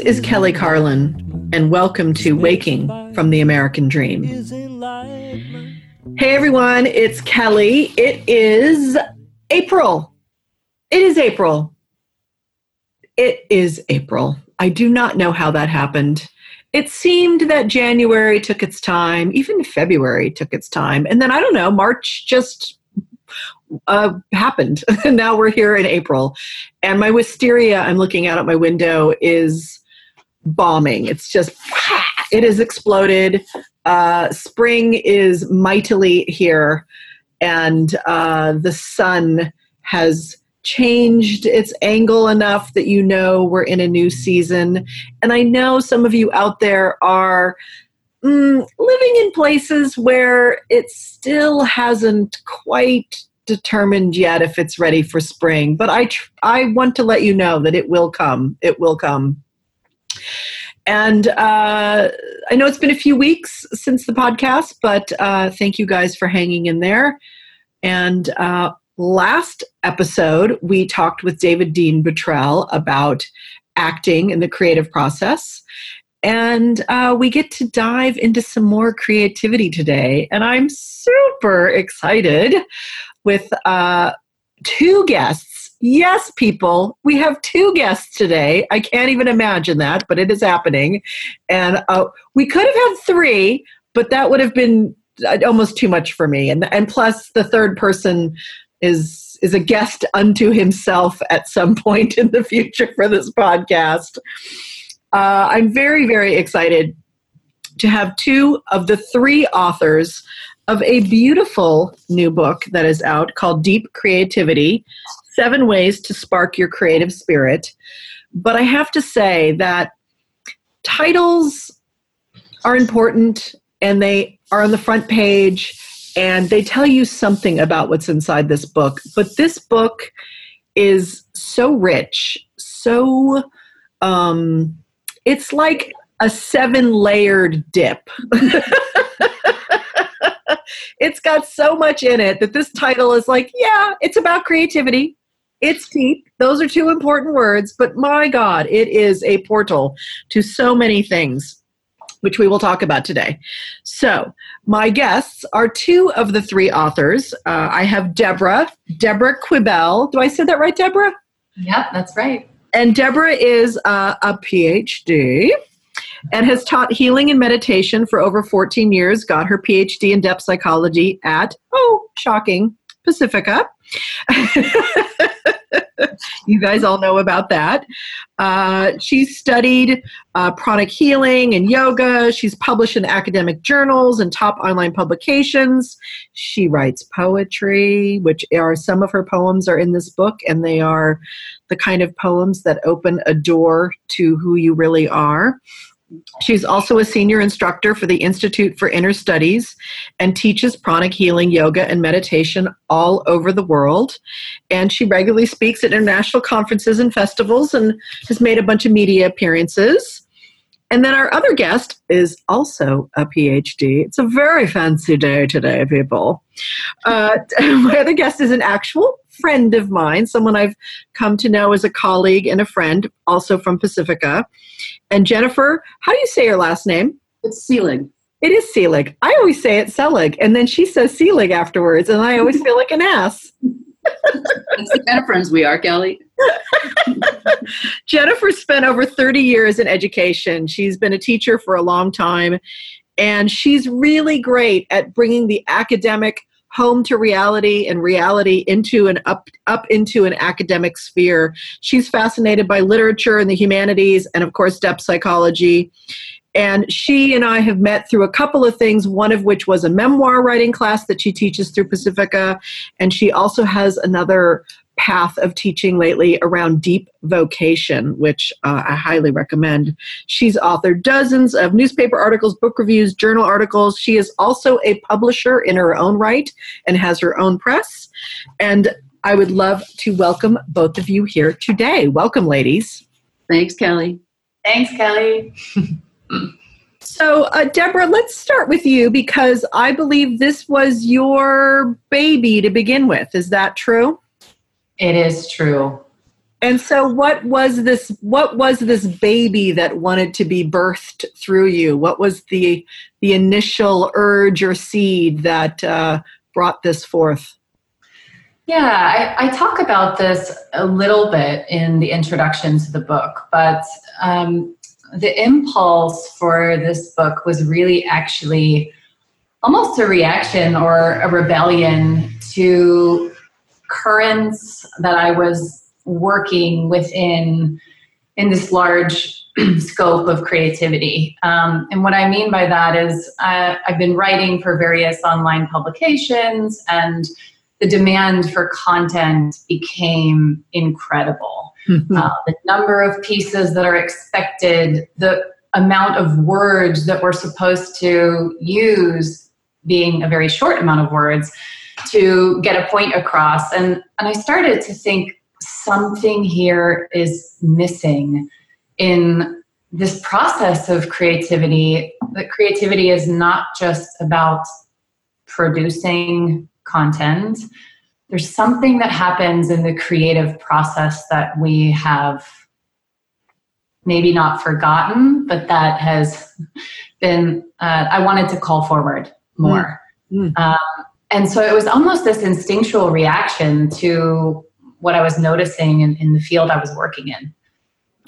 Is Kelly Carlin, and welcome to Waking from the American Dream. Hey everyone, it's Kelly. It is April. It is April. It is April. I do not know how that happened. It seemed that January took its time, even February took its time, and then I don't know, March just uh, happened. now we're here in April. And my wisteria, I'm looking out at my window, is bombing. It's just, it has exploded. Uh, spring is mightily here. And uh, the sun has changed its angle enough that you know we're in a new season. And I know some of you out there are mm, living in places where it still hasn't quite determined yet if it's ready for spring, but I tr- I want to let you know that it will come. It will come. And uh, I know it's been a few weeks since the podcast, but uh, thank you guys for hanging in there. And uh, last episode, we talked with David Dean Bottrell about acting in the creative process. And uh, we get to dive into some more creativity today. And I'm super excited with uh, two guests. Yes, people, we have two guests today. I can't even imagine that, but it is happening. And uh, we could have had three, but that would have been uh, almost too much for me. And, and plus, the third person is is a guest unto himself at some point in the future for this podcast. Uh, I'm very, very excited to have two of the three authors of a beautiful new book that is out called Deep Creativity Seven Ways to Spark Your Creative Spirit. But I have to say that titles are important and they are on the front page and they tell you something about what's inside this book. But this book is so rich, so um, it's like a seven layered dip. it's got so much in it that this title is like, yeah, it's about creativity. It's deep. Those are two important words, but my God, it is a portal to so many things, which we will talk about today. So, my guests are two of the three authors. Uh, I have Deborah, Deborah Quibell. Do I say that right, Deborah? Yep, that's right. And Deborah is uh, a PhD and has taught healing and meditation for over 14 years, got her PhD in depth psychology at, oh, shocking, Pacifica. you guys all know about that. Uh, she's studied uh, pranic healing and yoga. She's published in academic journals and top online publications. She writes poetry, which are some of her poems are in this book, and they are the kind of poems that open a door to who you really are. She's also a senior instructor for the Institute for Inner Studies and teaches pranic healing, yoga, and meditation all over the world. And she regularly speaks at international conferences and festivals and has made a bunch of media appearances. And then our other guest is also a PhD. It's a very fancy day today, people. Uh, my other guest is an actual friend of mine, someone I've come to know as a colleague and a friend, also from Pacifica. And Jennifer, how do you say your last name? It's Seelig. It is Seelig. I always say it Selig, and then she says Seelig afterwards, and I always feel like an ass. That's the kind of friends we are, Kelly. Jennifer spent over 30 years in education. She's been a teacher for a long time, and she's really great at bringing the academic home to reality and reality into an up up into an academic sphere. She's fascinated by literature and the humanities and of course depth psychology. And she and I have met through a couple of things, one of which was a memoir writing class that she teaches through Pacifica. And she also has another path of teaching lately around deep vocation, which uh, I highly recommend. She's authored dozens of newspaper articles, book reviews, journal articles. She is also a publisher in her own right and has her own press. And I would love to welcome both of you here today. Welcome, ladies. Thanks, Kelly. Thanks, Kelly. So, uh, Deborah, let's start with you because I believe this was your baby to begin with. Is that true? It is true. And so what was this what was this baby that wanted to be birthed through you? What was the the initial urge or seed that uh, brought this forth? Yeah, I, I, talk about this a little bit in the introduction to the book, but um, the impulse for this book was really actually almost a reaction or a rebellion to currents that I was working within in this large scope of creativity. Um, and what I mean by that is uh, I've been writing for various online publications, and the demand for content became incredible. Mm-hmm. Uh, the number of pieces that are expected, the amount of words that we're supposed to use being a very short amount of words to get a point across. And, and I started to think something here is missing in this process of creativity. That creativity is not just about producing content. There's something that happens in the creative process that we have maybe not forgotten, but that has been, uh, I wanted to call forward more. Mm. Um, and so it was almost this instinctual reaction to what I was noticing in, in the field I was working in.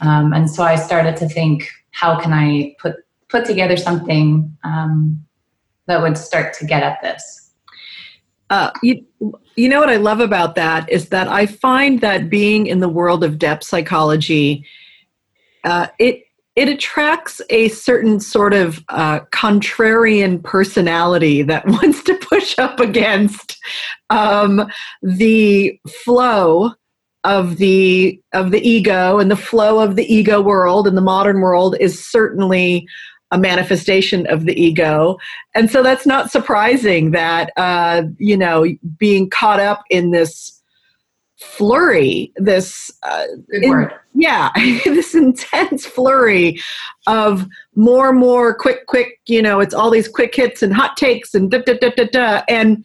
Um, and so I started to think, how can I put put together something um, that would start to get at this? Uh, you, you know what I love about that is that I find that being in the world of depth psychology, uh, it it attracts a certain sort of uh, contrarian personality that wants to push up against um, the flow of the of the ego and the flow of the ego world and the modern world is certainly a manifestation of the ego. And so that's not surprising that uh, you know being caught up in this flurry this uh, in, yeah this intense flurry of more and more quick quick you know it's all these quick hits and hot takes and da da da da da and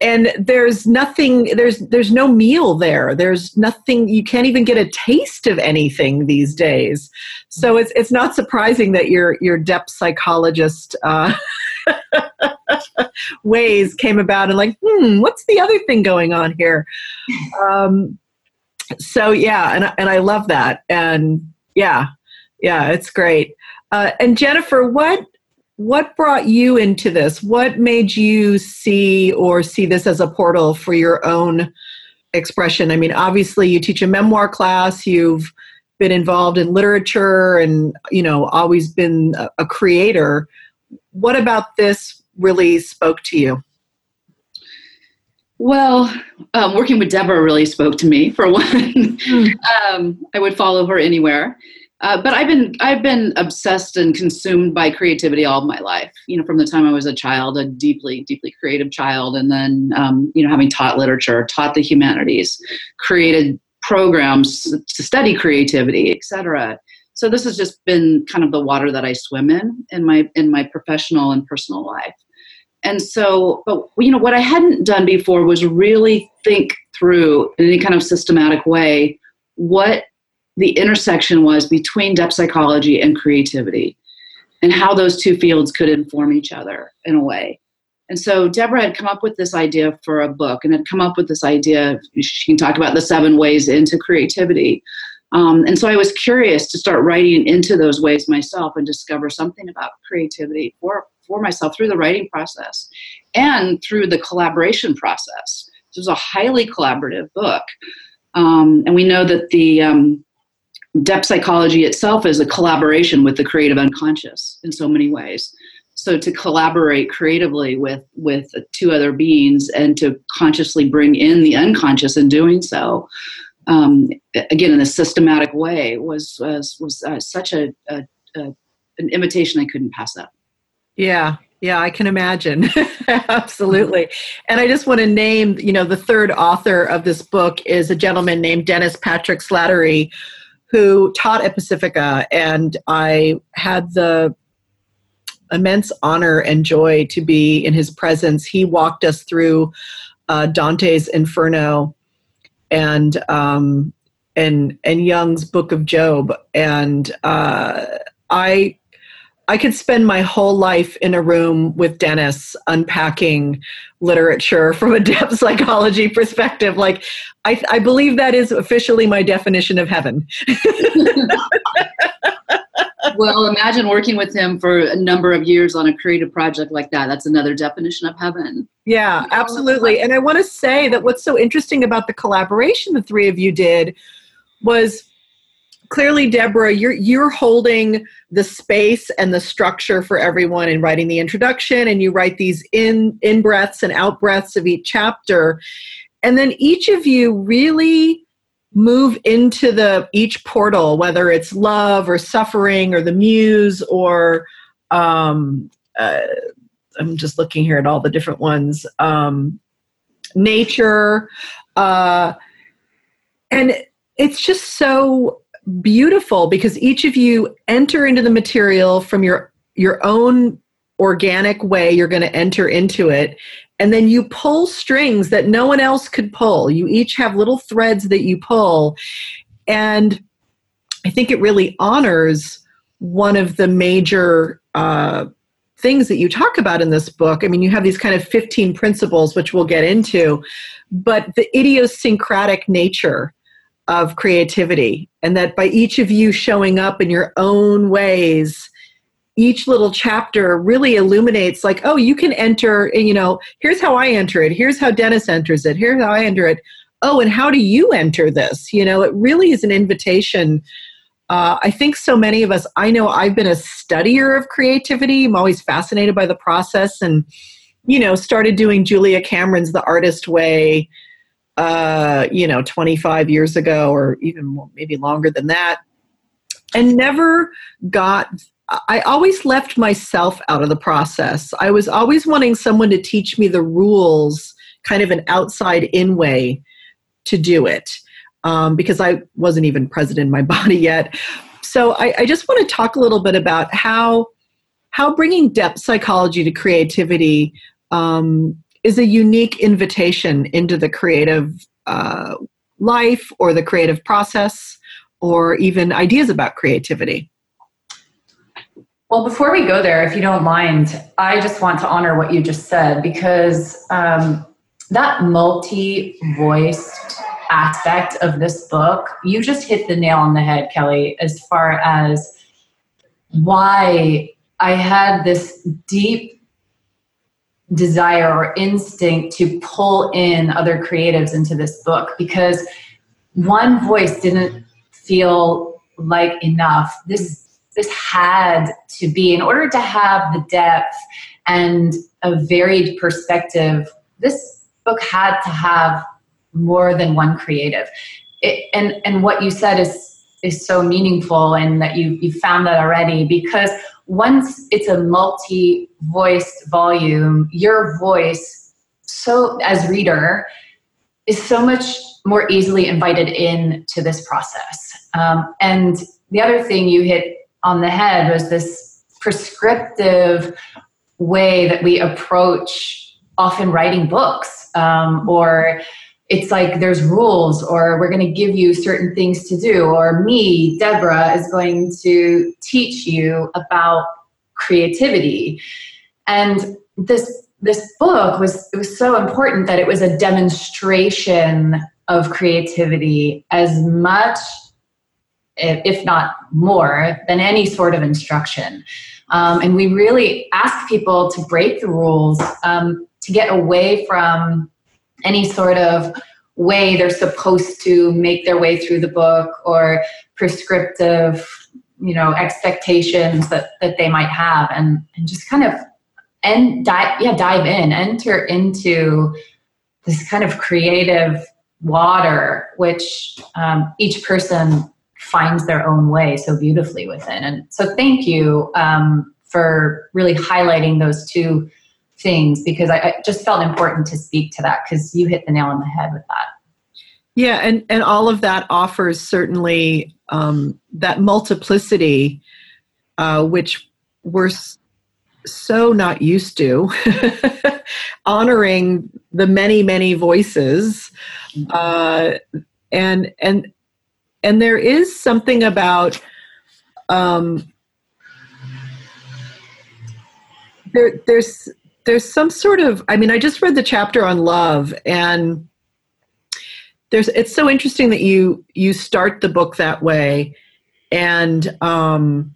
and there's nothing there's there's no meal there. There's nothing you can't even get a taste of anything these days. So it's it's not surprising that your your depth psychologist uh, ways came about and like, hmm, what's the other thing going on here? Um, so yeah, and and I love that, and yeah, yeah, it's great. Uh, and Jennifer, what what brought you into this? What made you see or see this as a portal for your own expression? I mean, obviously, you teach a memoir class. You've been involved in literature, and you know, always been a, a creator. What about this really spoke to you? Well, um, working with Deborah really spoke to me. For one, mm. um, I would follow her anywhere. Uh, but I've been I've been obsessed and consumed by creativity all my life. You know, from the time I was a child, a deeply deeply creative child, and then um, you know having taught literature, taught the humanities, created programs to study creativity, etc. So this has just been kind of the water that I swim in in my in my professional and personal life. And so but you know what i hadn't done before was really think through in any kind of systematic way what the intersection was between depth psychology and creativity and how those two fields could inform each other in a way. And so deborah had come up with this idea for a book and had come up with this idea she can talk about the seven ways into creativity um, and so i was curious to start writing into those ways myself and discover something about creativity for for myself through the writing process and through the collaboration process. This was a highly collaborative book. Um, and we know that the um, depth psychology itself is a collaboration with the creative unconscious in so many ways. So to collaborate creatively with with two other beings and to consciously bring in the unconscious in doing so, um, again in a systematic way, was was was uh, such a, a, a an invitation I couldn't pass up. Yeah, yeah, I can imagine. Absolutely. And I just want to name, you know, the third author of this book is a gentleman named Dennis Patrick Slattery, who taught at Pacifica. And I had the immense honor and joy to be in his presence. He walked us through uh, Dante's Inferno. And um, and and Jung's Book of Job, and uh, I I could spend my whole life in a room with Dennis unpacking literature from a depth psychology perspective. Like, I, I believe that is officially my definition of heaven. well, imagine working with him for a number of years on a creative project like that. That's another definition of heaven. Yeah, absolutely. And I want to say that what's so interesting about the collaboration the three of you did was clearly deborah you're you're holding the space and the structure for everyone in writing the introduction and you write these in in breaths and out breaths of each chapter and then each of you really move into the each portal whether it's love or suffering or the muse or um, uh, i'm just looking here at all the different ones um, nature uh, and it's just so beautiful because each of you enter into the material from your your own organic way you're going to enter into it and then you pull strings that no one else could pull. You each have little threads that you pull. And i think it really honors one of the major uh, things that you talk about in this book. I mean you have these kind of 15 principles which we'll get into but the idiosyncratic nature of creativity and that by each of you showing up in your own ways each little chapter really illuminates like oh you can enter you know here's how i enter it here's how dennis enters it here's how i enter it. Oh and how do you enter this? You know it really is an invitation. Uh, i think so many of us i know i've been a studier of creativity. I'm always fascinated by the process and you know started doing julia cameron's the artist way uh, you know, 25 years ago or even maybe longer than that, and never got. I always left myself out of the process. I was always wanting someone to teach me the rules, kind of an outside in way to do it, um, because I wasn't even present in my body yet. So I, I just want to talk a little bit about how how bringing depth psychology to creativity um, is a unique invitation into the creative uh, life or the creative process or even ideas about creativity. Well, before we go there, if you don't mind, I just want to honor what you just said because um, that multi voiced aspect of this book, you just hit the nail on the head, Kelly, as far as why I had this deep desire or instinct to pull in other creatives into this book because one voice didn't feel like enough. This this had to be in order to have the depth and a varied perspective this book had to have more than one creative it, and and what you said is is so meaningful and that you you found that already because once it's a multi voiced volume, your voice, so as reader, is so much more easily invited in to this process. Um, and the other thing you hit on the head was this prescriptive way that we approach often writing books um, or it's like there's rules or we're going to give you certain things to do or me deborah is going to teach you about creativity. And this this book was it was so important that it was a demonstration of creativity as much if not more than any sort of instruction. Um, and we really ask people to break the rules um, to get away from any sort of way they're supposed to make their way through the book or prescriptive you know expectations that that they might have and and just kind of and dive yeah dive in enter into this kind of creative water which um, each person finds their own way so beautifully within and so thank you um, for really highlighting those two things because I, I just felt important to speak to that because you hit the nail on the head with that. Yeah, and, and all of that offers certainly um, that multiplicity, uh, which we're so not used to, honoring the many, many voices, uh, and and and there is something about um, there there's there's some sort of i mean i just read the chapter on love and there's it's so interesting that you you start the book that way and um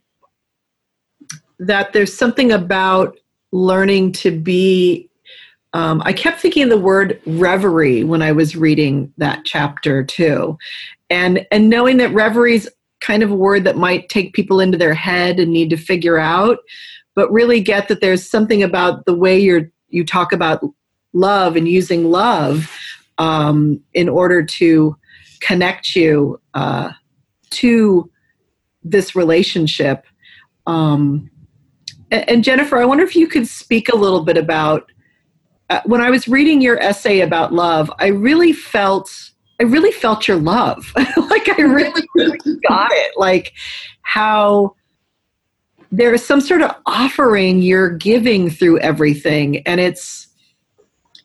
that there's something about learning to be um, i kept thinking of the word reverie when i was reading that chapter too. And and knowing that reverie is kind of a word that might take people into their head and need to figure out but really get that there's something about the way you're you talk about love and using love um, in order to connect you uh, to this relationship. Um, and, and, jennifer i wonder if you could speak a little bit about uh, when i was reading your essay about love i really felt i really felt your love. Like i really, really got it. Like how there is some sort of offering you're giving through everything and it's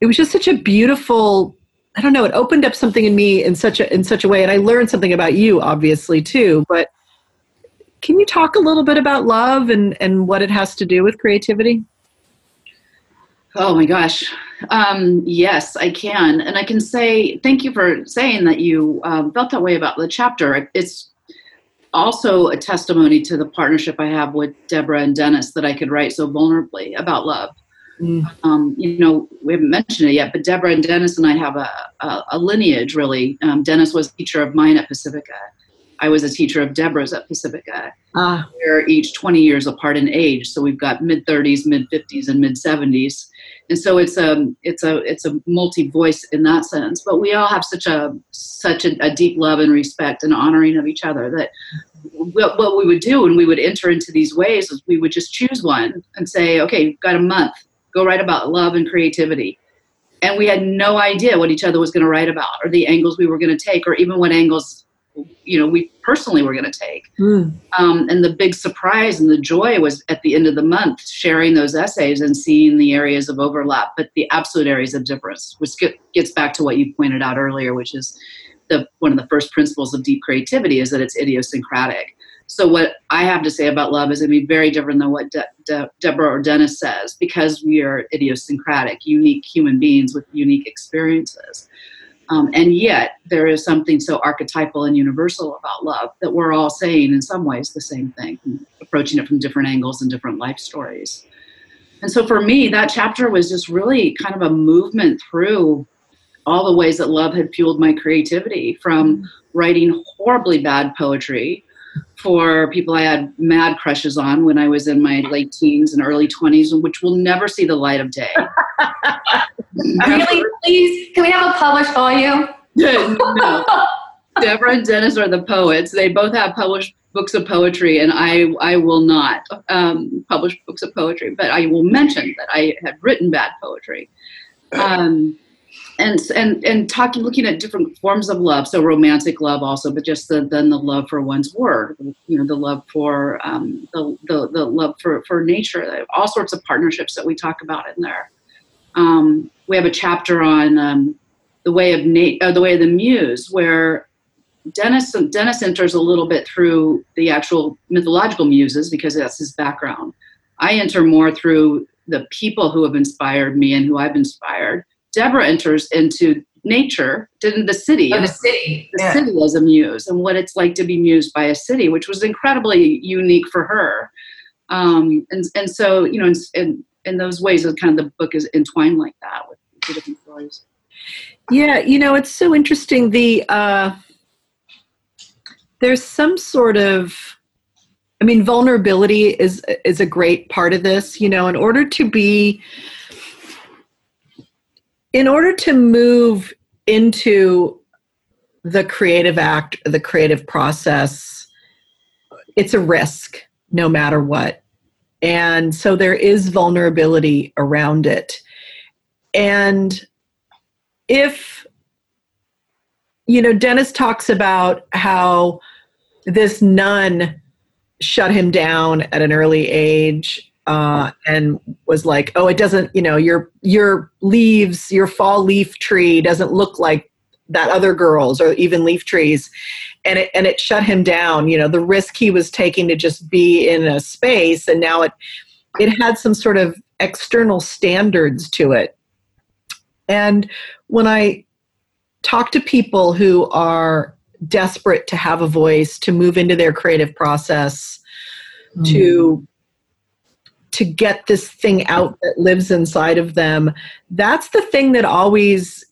it was just such a beautiful i don't know it opened up something in me in such a in such a way and i learned something about you obviously too but can you talk a little bit about love and and what it has to do with creativity oh my gosh um, yes i can and i can say thank you for saying that you um, felt that way about the chapter it's also a testimony to the partnership I have with Deborah and Dennis that I could write so vulnerably about love. Mm. Um, you know, we haven't mentioned it yet, but Deborah and Dennis and I have a, a, a lineage, really. Um, Dennis was a teacher of mine at Pacifica. I was a teacher of Deborah's at Pacifica. Ah. We're each 20 years apart in age, so we've got mid 30s, mid 50s, and mid 70s and so it's a it's a it's a multi voice in that sense. But we all have such a such a, a, deep love and respect and honoring of each other that what, what we would do when we would enter into these ways is we would just choose one and say okay you've got a month. Go write about love and creativity. And we had no idea what each other was going to write about or the angles we were going to take or even what angles you know we personally were going to take mm. um, and the big surprise and the joy was at the end of the month sharing those essays and seeing the areas of overlap but the absolute areas of difference which gets back to what you pointed out earlier which is the one of the first principles of deep creativity is that it's idiosyncratic so what I have to say about love is going to be very different than what De- De- Deborah or Dennis says because we are idiosyncratic, unique human beings with unique experiences. Um, and yet, there is something so archetypal and universal about love that we're all saying, in some ways, the same thing, approaching it from different angles and different life stories. And so, for me, that chapter was just really kind of a movement through all the ways that love had fueled my creativity from writing horribly bad poetry for people I had mad crushes on when I was in my late teens and early 20s, which will never see the light of day. really? Please, can we have a published volume? no. Deborah and Dennis are the poets. They both have published books of poetry, and I, I will not um, publish books of poetry, but I will mention that I have written bad poetry. Um, and and and talking looking at different forms of love. So romantic love also but just the, then the love for one's word you know the love for um, the, the, the love for for nature all sorts of partnerships that we talk about in there. Um, we have a chapter on um, the way of na- uh, the way of the muse where dennis dennis enters a little bit through the actual mythological muses because that's his background. I enter more through the people who have inspired me and who i've inspired Deborah enters into nature, in the city, oh, the city, the yeah. city as a muse, and what it's like to be mused by a city, which was incredibly unique for her. Um, and and so you know, in, in, in those ways, kind of the book is entwined like that with the different stories. Yeah, you know, it's so interesting. The uh, there's some sort of I mean, vulnerability is is a great part of this. You know, in order to be in order to move into the creative act, the creative process, it's a risk no matter what. And so there is vulnerability around it. And if, you know, Dennis talks about how this nun shut him down at an early age uh, and was like, "Oh, it doesn't. You know, your your leaves, your fall leaf tree doesn't look like that other girl's or even leaf trees." and it and it shut him down you know the risk he was taking to just be in a space and now it it had some sort of external standards to it and when i talk to people who are desperate to have a voice to move into their creative process mm. to to get this thing out that lives inside of them that's the thing that always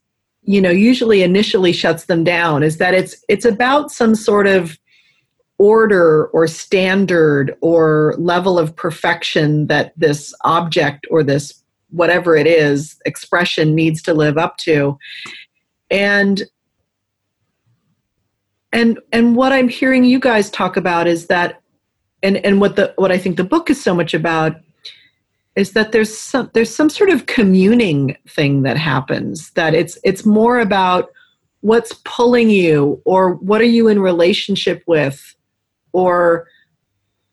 you know usually initially shuts them down is that it's it's about some sort of order or standard or level of perfection that this object or this whatever it is expression needs to live up to. And and and what i'm hearing you guys talk about is that and and what the what i think the book is so much about is that there's some there's some sort of communing thing that happens that it's it's more about what's pulling you or what are you in relationship with or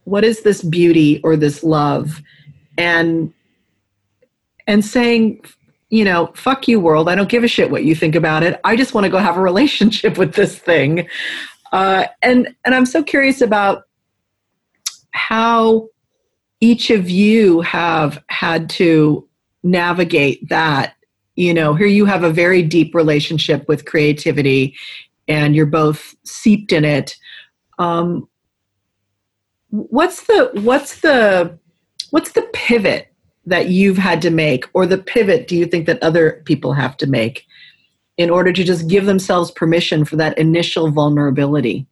what is this beauty or this love? And and saying you know fuck you world. I don't give a shit what you think about it. I just want to go have a relationship with this thing. Uh, and and i'm so curious about how each of you have had to navigate that. You know here you have a very deep relationship with creativity and you're both seeped in it. Um, what's the what's the what's the pivot that you've had to make or the pivot do you think that other people have to make in order to just give themselves permission for that initial vulnerability?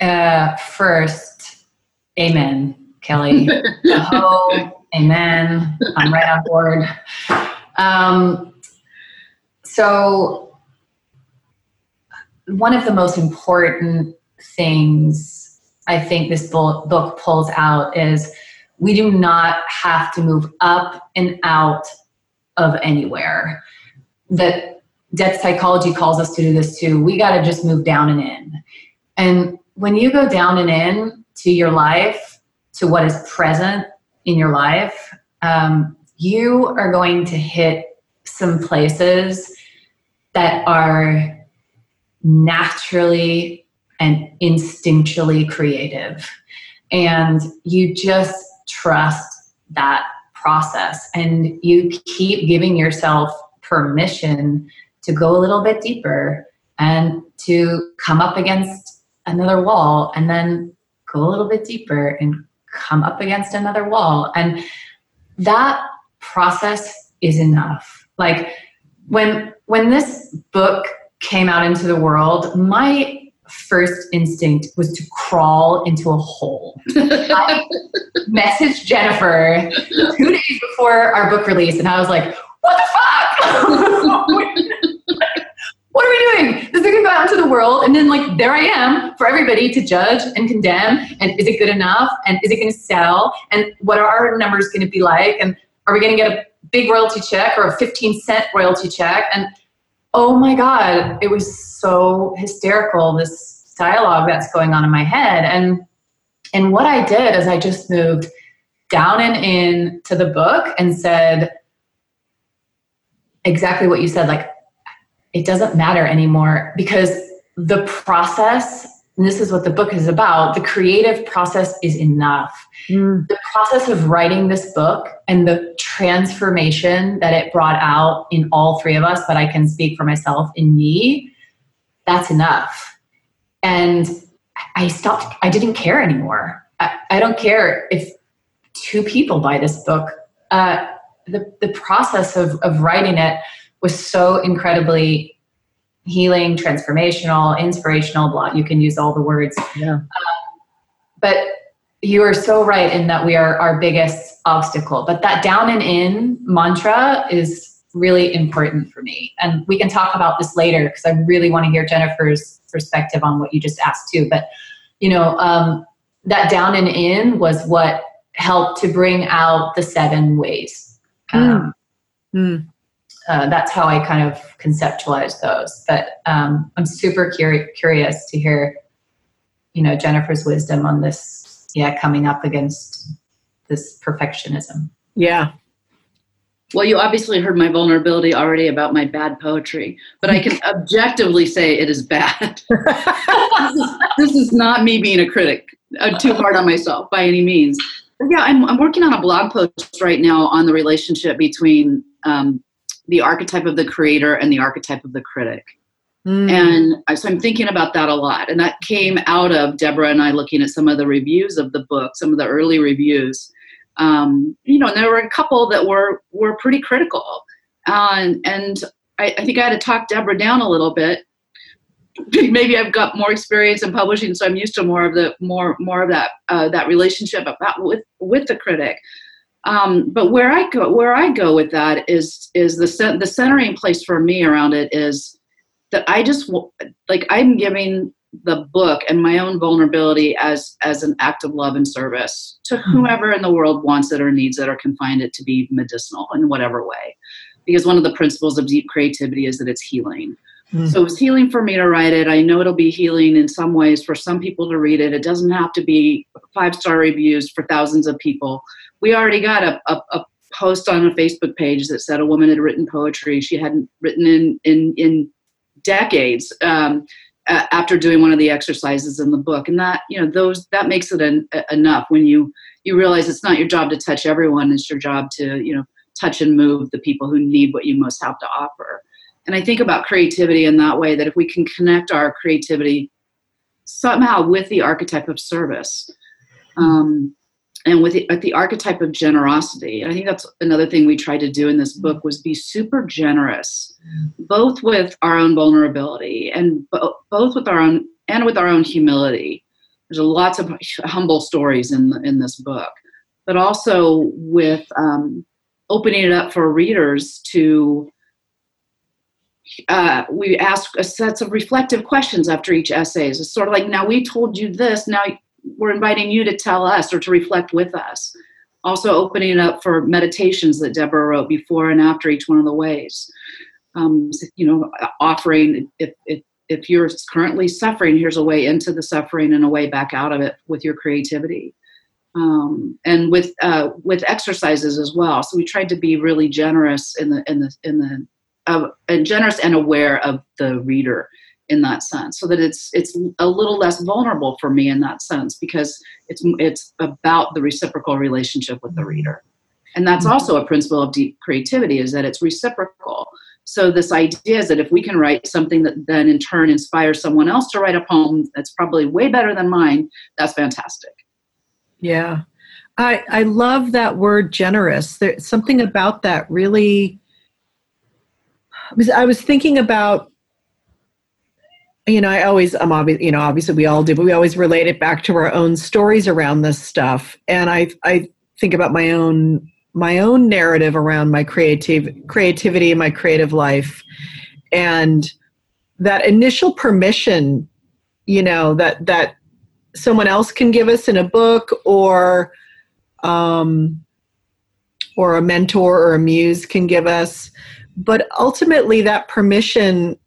Uh, first amen Kelly. oh, amen. I'm right on board. Um, so, one of the most important things I think this book pulls out is we do not have to move up and out of anywhere. That depth psychology calls us to do this too. We got to just move down and in. And when you go down and in to your life, to what is present in your life, um, you are going to hit some places that are naturally and instinctually creative. And you just trust that process and you keep giving yourself permission to go a little bit deeper and to come up against another wall and then go a little bit deeper and come up against another wall. And that process is enough. Like when when this book came out into the world, my first instinct was to crawl into a hole. I messaged Jennifer two days before our book release, and I was like, "What the fuck? what are we doing? This thing can go out into the world, and then like there I am for everybody to judge and condemn. And is it good enough? And is it going to sell? And what are our numbers going to be like? And are we going to get a big royalty check or a 15 cent royalty check? And oh my God, it was so hysterical. This dialogue that's going on in my head. And and what I did is I just moved down and in to the book and said exactly what you said. Like it doesn't matter anymore because the process and this is what the book is about the creative process is enough. Mm. the process of writing this book and the transformation that it brought out in all three of us but i can speak for myself in me that's enough. And i stopped i didn't care anymore. I, I don't care if two people buy this book. Uh, the, the process of, of writing it was so incredibly healing, transformational, inspirational, blah, you can use all the words. Yeah. Um, but you are so right in that we are our biggest obstacle. But that down and in mantra is really important for me. And we can talk about this later because I really want to hear Jennifer's perspective on what you just asked too. But, you know, um, that down and in was what helped to bring out the seven ways. Um, mm. Uh, that's how I kind of conceptualize those. But um, I'm super curi- curious to hear, you know, Jennifer's wisdom on this. Yeah, coming up against this perfectionism. Yeah. Well, you obviously heard my vulnerability already about my bad poetry, but I can objectively say it is bad. this, is, this, is, not me being a critic, uh, too hard on myself by any means. But yeah, I'm, I'm working on a blog post right now on the relationship between um, the archetype of the creator and the archetype of the critic. Mm. And so I'm thinking about that a lot. And that came out of Deborah and I looking at some of the reviews of the book, some of the early reviews. Um, you know, and there were a couple that were were pretty critical. Uh, and and I, I think I had to talk Deborah down a little bit. Maybe I've got more experience in publishing, so I'm used to more of the more more of that uh, that relationship about with with the critic. Um, but where I go where I go with that is is the the centering place for me around it is that I just like I'm giving the book and my own vulnerability as as an act of love and service to hmm. whomever in the world wants it or needs it or can find it to be medicinal in whatever way. Because one of the principles of deep creativity is that it's healing. Mm-hmm. so it's healing for me to write it. I know it'll be healing in some ways for some people to read it. It doesn't have to be five star reviews for thousands of people we already got a, a, a post on a facebook page that said a woman had written poetry she hadn't written in in in decades um, after doing one of the exercises in the book. And that you know those that makes it enough when you you realize it's not your job to touch everyone it's your job to you know touch and move the people who need what you most have to offer. And i think about creativity in that way that if we can connect our creativity somehow with the archetype of service um, and with the, the, archetype of generosity i think that's another thing we tried to do in this book was be super generous both with our own vulnerability and bo- both with our own and with our own humility there's lots of humble stories in the, in this book but also with um, opening it up for readers to uh, we ask a sets of reflective questions after each essay. It's sort of like, now we told you this, now we're inviting you to tell us or to reflect with us. Also, opening it up for meditations that Deborah wrote before and after each one of the ways. Um, you know, offering if, if if you're currently suffering, here's a way into the suffering and a way back out of it with your creativity. Um, and with uh, with exercises as well. So we tried to be really generous in the in the in the uh, and generous and aware of the reader in that sense so that it's it's a little less vulnerable for me in that sense because it's it's about the reciprocal relationship with the reader. And that's mm-hmm. also a principle of deep creativity is that it's reciprocal. So this idea is that if we can write something that then in turn inspires someone else to write a poem that's probably way better than mine that's fantastic. Yeah. I i love that word generous. There's something about that really I was thinking about you know, I always, I'm obvious, you know, obviously we all do, but we always relate it back to our own stories around this stuff. And I, I think about my own, my own narrative around my creative creativity and my creative life, and that initial permission, you know, that that someone else can give us in a book or, um, or a mentor or a muse can give us, but ultimately that permission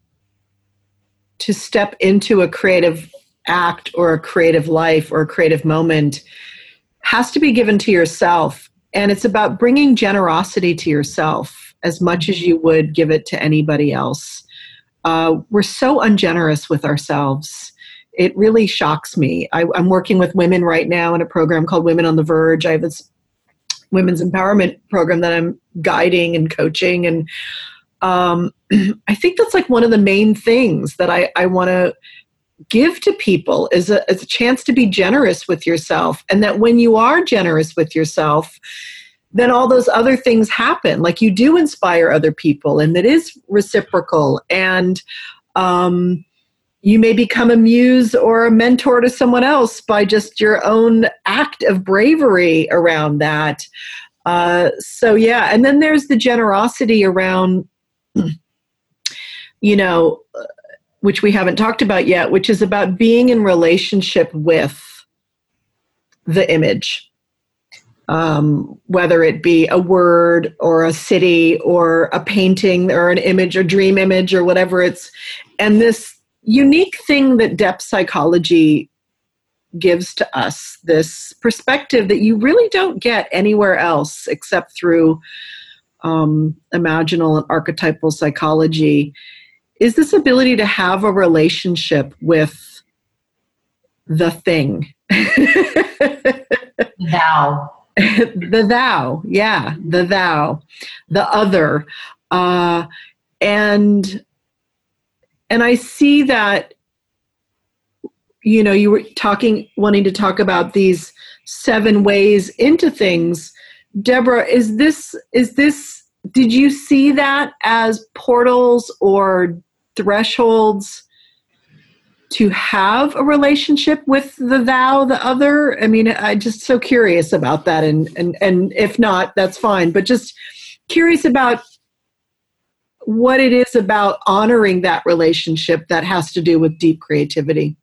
to step into a creative act or a creative life or a creative moment has to be given to yourself. And it's about bringing generosity to yourself as much as you would give it to anybody else. Uh, we're so ungenerous with ourselves. It really shocks me. I, I'm working with women right now in a program called Women on the Verge. I have this women's empowerment program that I'm guiding and coaching. And um, I think that's like one of the main things that I, I want to give to people is a, is a chance to be generous with yourself. And that when you are generous with yourself, then all those other things happen. Like you do inspire other people, and that is reciprocal. And um, you may become a muse or a mentor to someone else by just your own act of bravery around that. Uh, so, yeah. And then there's the generosity around you know, which we haven't talked about yet, which is about being in relationship with the image. Um, whether it be a word or a city or a painting or an image or dream image or whatever it's and this unique thing that depth psychology gives to us this perspective that you really don't get anywhere else except through um, imaginal and archetypal psychology is this ability to have a relationship with the thing. thou. the thou, yeah, the thou, the other. Uh, and and I see that you know you were talking wanting to talk about these seven ways into things deborah is this is this did you see that as portals or thresholds to have a relationship with the thou the other? I mean I'm just so curious about that and and and if not that's fine but just curious about what it is about honoring that relationship that has to do with deep creativity.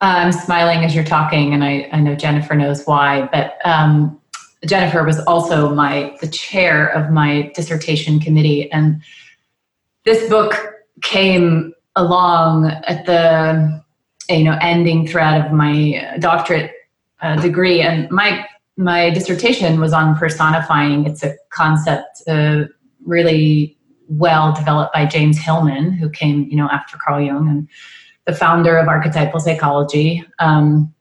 I'm smiling as you're talking, and I, I know Jennifer knows why, but um, Jennifer was also my the chair of my dissertation committee, and this book came along at the you know ending thread of my doctorate uh, degree, and my my dissertation was on personifying. It's a concept uh, really well developed by James Hillman, who came you know after Carl Jung and the founder of archetypal psychology, um,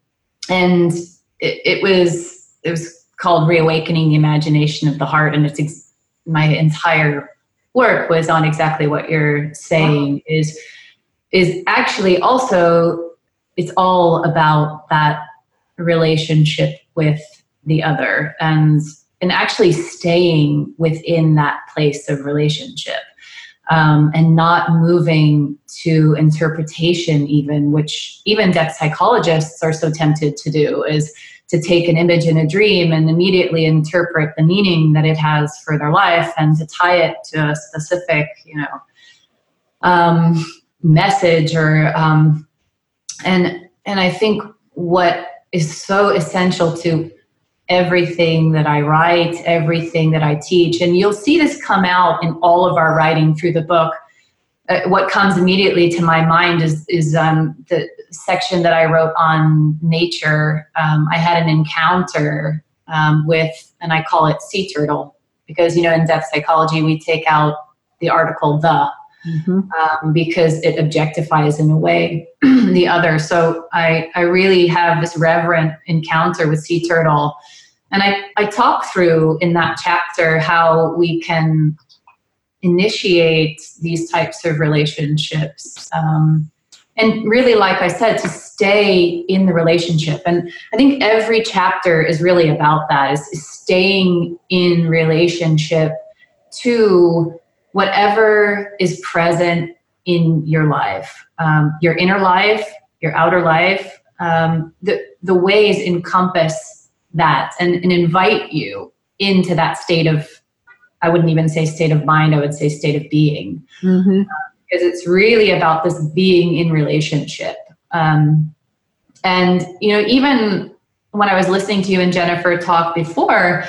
and it, it, was it was called reawakening the imagination of the heart, and it's ex- my entire work was on exactly what you're saying wow. is is actually also it's all about that relationship with the other and and actually staying within that place of relationship um, and not moving to interpretation even which even depth psychologists are so tempted to do is to take an image in a dream and immediately interpret the meaning that it has for their life and to tie it to a specific you know um, message or um, and and i think what is so essential to everything that I write, everything that I teach. And you'll see this come out in all of our writing through the book. Uh, what comes immediately to my mind is, is um, the section that I wrote on nature. Um, I had an encounter um, with, and I call it sea turtle, because, you know, in depth psychology, we take out the article the. Mm-hmm. Um, because it objectifies in a way the other. So I, I really have this reverent encounter with sea turtle and I, I talk through in that chapter how we can initiate these types of relationships. Um, and really, like I said, to stay in the relationship. And I think every chapter is really about that is, is staying in relationship to whatever is present in your life, um, your inner life, your outer life. Um, the, the ways encompass that and, and invite you into that state of i wouldn't even say state of mind i would say state of being. Mm-hmm. uh, because it's really about this being in relationship. Um, and you know even when i was listening to you and jennifer talk before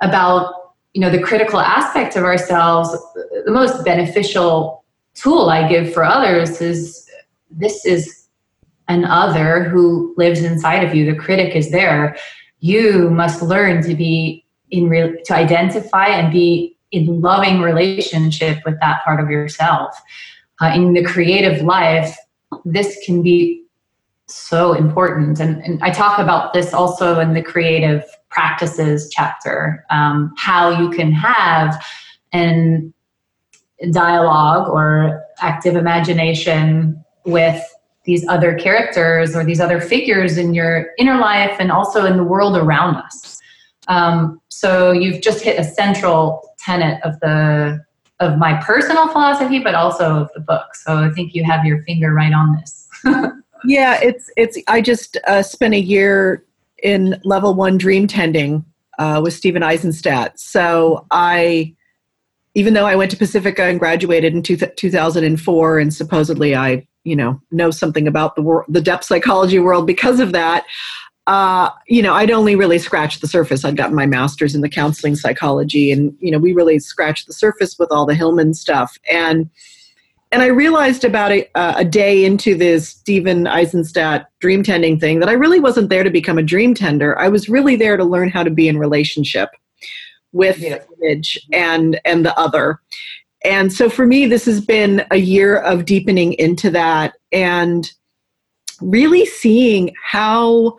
about you know the critical aspect of ourselves the most beneficial tool i give for others is this is an other who lives inside of you. The critic is there. You must learn to be in real to identify and be in loving relationship with that part of yourself uh, in the creative life this can be so important and, and, i talk about this also in the creative practices chapter um, how you can have an dialogue or active imagination with these other characters or these other figures in your inner life and also in the world around us. Um, so you've just hit a central tenet of the of my personal philosophy, but also of the book. So I think you have your finger right on this. yeah, it's it's. I just uh, spent a year in level one dream tending uh, with Stephen Aizenstat. So I, even though I went to Pacifica and graduated in two, 2004, and supposedly I you know know something about the world the depth psychology world because of that uh, you know i'd only really scratched the surface i'd gotten my master's in the counseling psychology and you know we really scratched the surface with all the hillman stuff and and i realized about a, a day into this stephen aizenstat dream tending thing that i really wasn't there to become a dream tender i was really there to learn how to be in relationship with Yeah. image and and the other. And so for me, this has been a year of deepening into that and really seeing how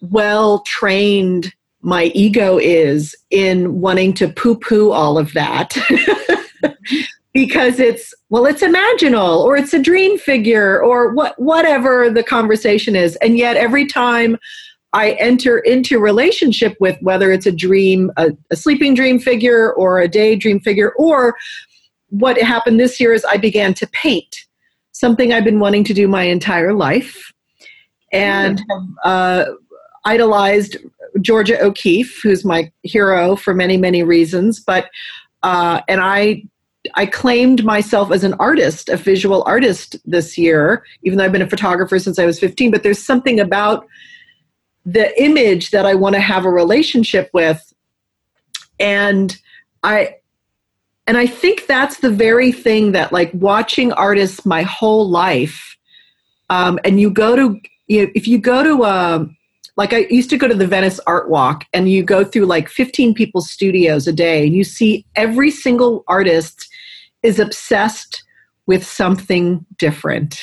well trained my ego is in wanting to poo poo all of that. because it's well it's imaginal or it's a dream figure or what whatever the conversation is. And yet every time i enter into relationship with whether it's a dream a, a sleeping dream figure or a daydream figure or what happened this year is i began to paint something i've been wanting to do my entire life. And have uh, idolized georgia o'keeffe who's my hero for many many reasons but uh, and i I claimed myself as an artist, a visual artist this year, even though I've been a photographer since I was 15. But there's something about the image that I want to have a relationship with. And I and I think that's the very thing that like watching artists my whole life. Um, and you go to you know, if you go to a like I used to go to the Venice Art Walk and you go through like 15 people's studios a day and you see every single artist is obsessed with something different.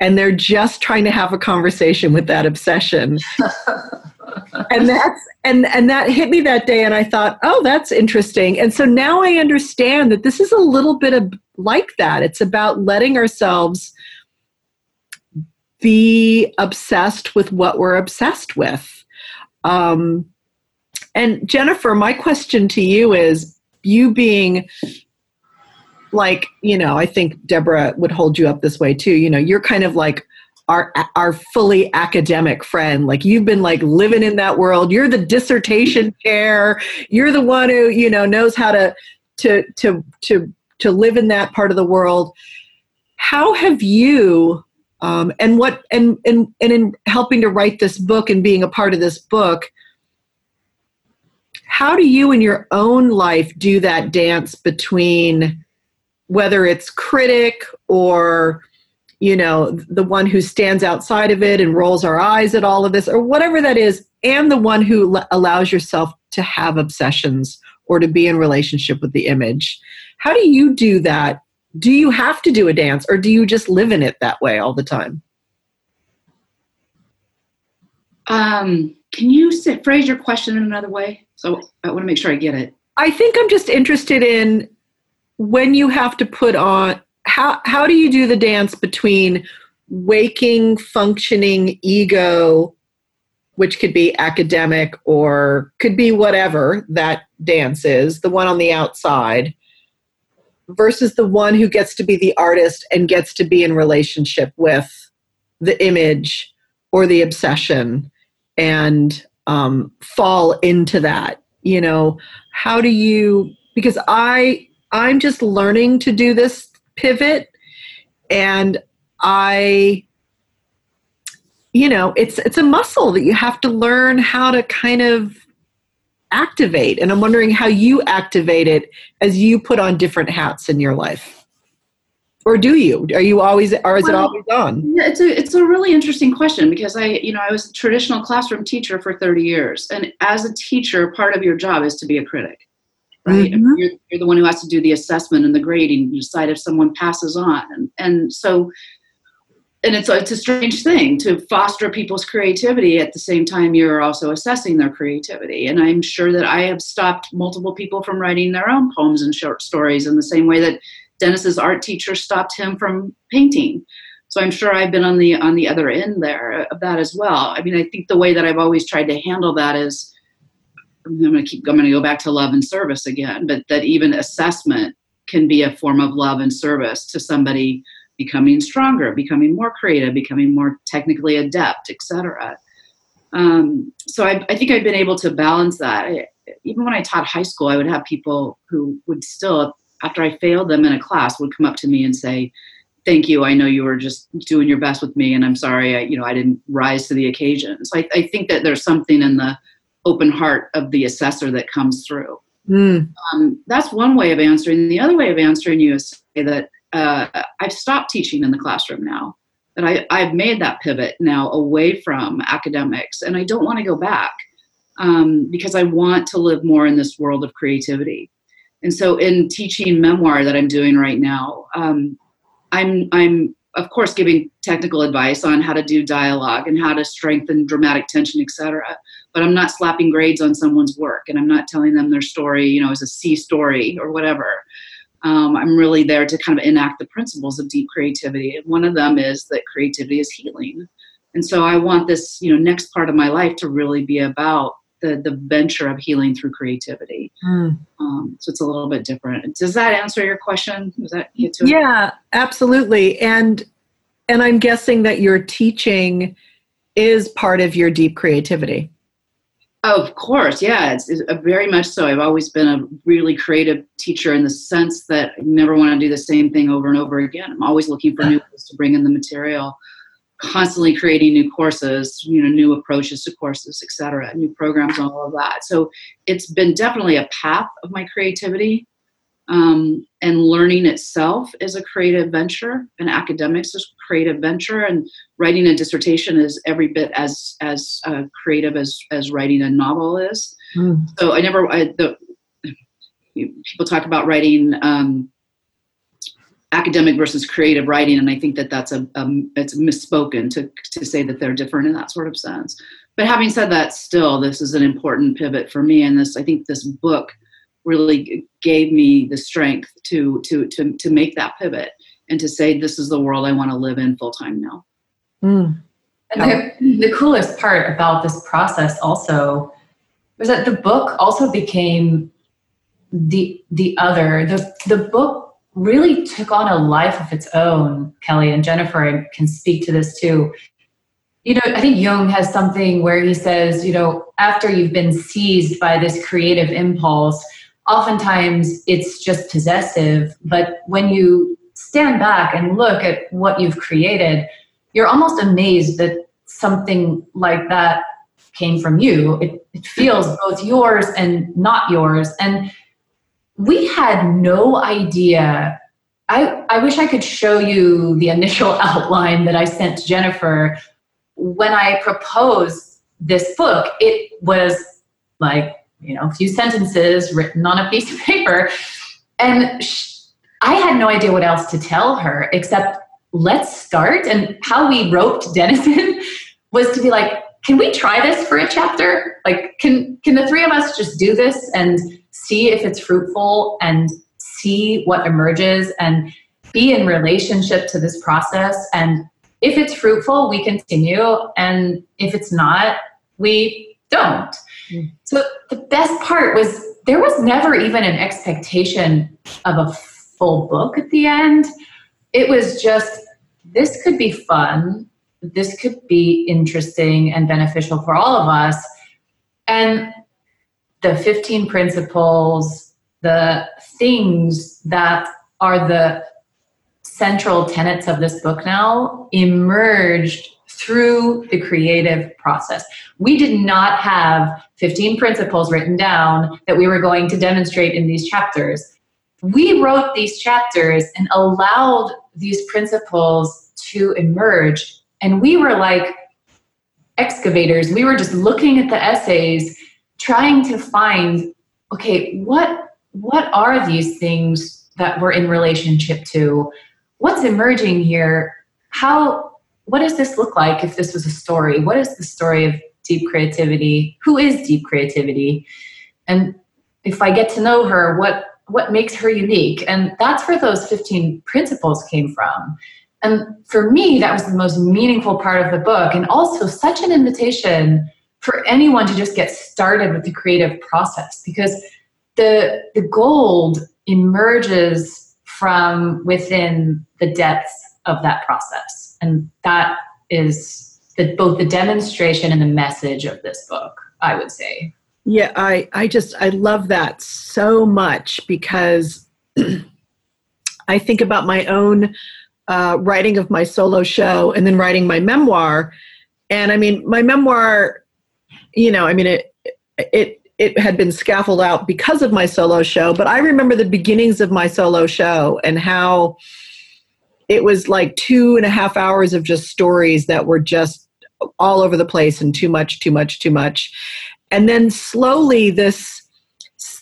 And they're just trying to have a conversation with that obsession. and that's and and that hit me that day and I thought, "Oh, that's interesting." And so now I understand that this is a little bit of like that. It's about letting ourselves be obsessed with what we're obsessed with. Um, and Jennifer, my question to you is you being like, you know, I think Deborah would hold you up this way too. You know, you're kind of like our our fully academic friend. Like you've been like living in that world. You're the dissertation chair. You're the one who, you know, knows how to to to to to live in that part of the world. How have you um, and what and, and and in helping to write this book and being a part of this book how do you in your own life do that dance between whether it's critic or you know the one who stands outside of it and rolls our eyes at all of this or whatever that is and the one who l- allows yourself to have obsessions or to be in relationship with the image? How do you do that do you have to do a dance or do you just live in it that way all the time Um, can you say, phrase your question in another way? So I want to make sure I get it. i think i'm just interested in when you have to put on how how do you do the dance between waking functioning ego which could be academic or could be whatever that dance is the one on the outside versus the one who gets to be the artist and gets to be in relationship with the image or the obsession and um, fall into that you know? How do you because i i'm just learning to do this pivot and i you know it's it's a muscle that you have to learn how to kind of activate and i'm wondering how you activate it as you put on different hats in your life or do you are you always or is it Well, always on Yeah, it's a it's a really interesting question because I you know I was a traditional classroom teacher for 30 years, and as a teacher, part of your job is to be a critic, right? Mhm. You're, you're the one who has to do the assessment and the grading, decide if someone passes on, and and so. And it's it's a strange thing to foster people's creativity at the same time you're also assessing their creativity. And I'm sure that I have stopped multiple people from writing their own poems and short stories in the same way that Dennis's art teacher stopped him from painting. So I'm sure I've been on the on the other end there of that as well. I mean, I think the way that I've always tried to handle that is I'm going to keep I'm going to go back to love and service again, but that even assessment can be a form of love and service to somebody becoming stronger, becoming more creative, becoming more technically adept, etc. Um, so I, I think I've been able to balance that. I, even when I taught high school, I would have people who would still, after I failed them in a class, would come up to me and say, "Thank you. I know you were just doing your best with me, and I'm sorry. I, you know, I didn't rise to the occasion." So I, I think that there's something in the open heart of the assessor that comes through. Mm, Um, that's one way of answering. The other way of answering you is say that uh, I've stopped teaching in the classroom now. That I, I've made that pivot now away from academics, and I don't want to go back. um, because I want to live more in this world of creativity. And so, in teaching memoir that I'm doing right now, um, I'm I'm of course giving technical advice on how to do dialogue and how to strengthen dramatic tension, etc. But I'm not slapping grades on someone's work, and I'm not telling them their story, you know, as a C story or whatever. Um, I'm really there to kind of enact the principles of deep creativity. One of them is that creativity is healing. And so I want this, you know, next part of my life to really be about the the venture of healing through creativity. Mm. Um, so it's a little bit different. Does that answer your question? Does that get to it? Yeah, absolutely. And and I'm guessing that your teaching is part of your deep creativity. Of course, yeah, it's, it's very much so. I've always been a really creative teacher in the sense that I never want to do the same thing over and over again. I'm always looking for new ways to bring in the material constantly creating new courses, you know, new approaches to courses, etc., new programs all of that. So it's been definitely a path of my creativity. Um, and learning itself is a creative venture, and academics is a creative venture, and writing a dissertation is every bit as as uh, creative as as writing a novel is. Mm. So I never I, the people talk about writing um, academic versus creative writing and i think that that's a um, it's misspoken to, to say that they're different in that sort of sense but having said that still this is an important pivot for me and this i think this book really gave me the strength to to to, to make that pivot and to say this is the world i want to live in full time now mm. and the, the coolest part about this process also was that the book also became the the other the the book really took on a life of its own, Kelly and Jennifer can speak to this too. You know, I think Jung has something where he says, you know, after you've been seized by this creative impulse, oftentimes it's just possessive, but when you stand back and look at what you've created, you're almost amazed that something like that came from you. It, it feels both yours and not yours. And we had no idea. I, I wish I could show you the initial outline that I sent to Jennifer when I proposed this book. It was like, you know, a few sentences written on a piece of paper. And she, I had no idea what else to tell her except let's start. And how we roped Dennis in was to be like, can we try this for a chapter? Like, can can the three of us just do this and see if it's fruitful and see what emerges and be in relationship to this process and if it's fruitful we continue and if it's not we don't mm. so the best part was there was never even an expectation of a full book at the end it was just this could be fun this could be interesting and beneficial for all of us and the 15 principles, the things that are the central tenets of this book now emerged through the creative process. We did not have 15 principles written down that we were going to demonstrate in these chapters. We wrote these chapters and allowed these principles to emerge. And we were like excavators. We were just looking at the essays trying to find okay what what are these things that we're in relationship to? What's emerging here? How what does this look like if this was a story? What is the story of deep creativity? Who is deep creativity? And if i get to know her what what makes her unique. And that's where those 15 principles came from. And for me that was the most meaningful part of the book and also such an invitation for anyone to just get started with the creative process because the the gold emerges from within the depths of that process. And that is the, both the demonstration and the message of this book i would say yeah i i just i love that so much because i think about my own uh, writing of my solo show and then writing my memoir and i mean my memoir you know, I mean, it, it, it had been scaffolded out because of my solo show, but I remember the beginnings of my solo show and how it was like two and a half hours of just stories that were just all over the place and too much, too much, too much. And then slowly this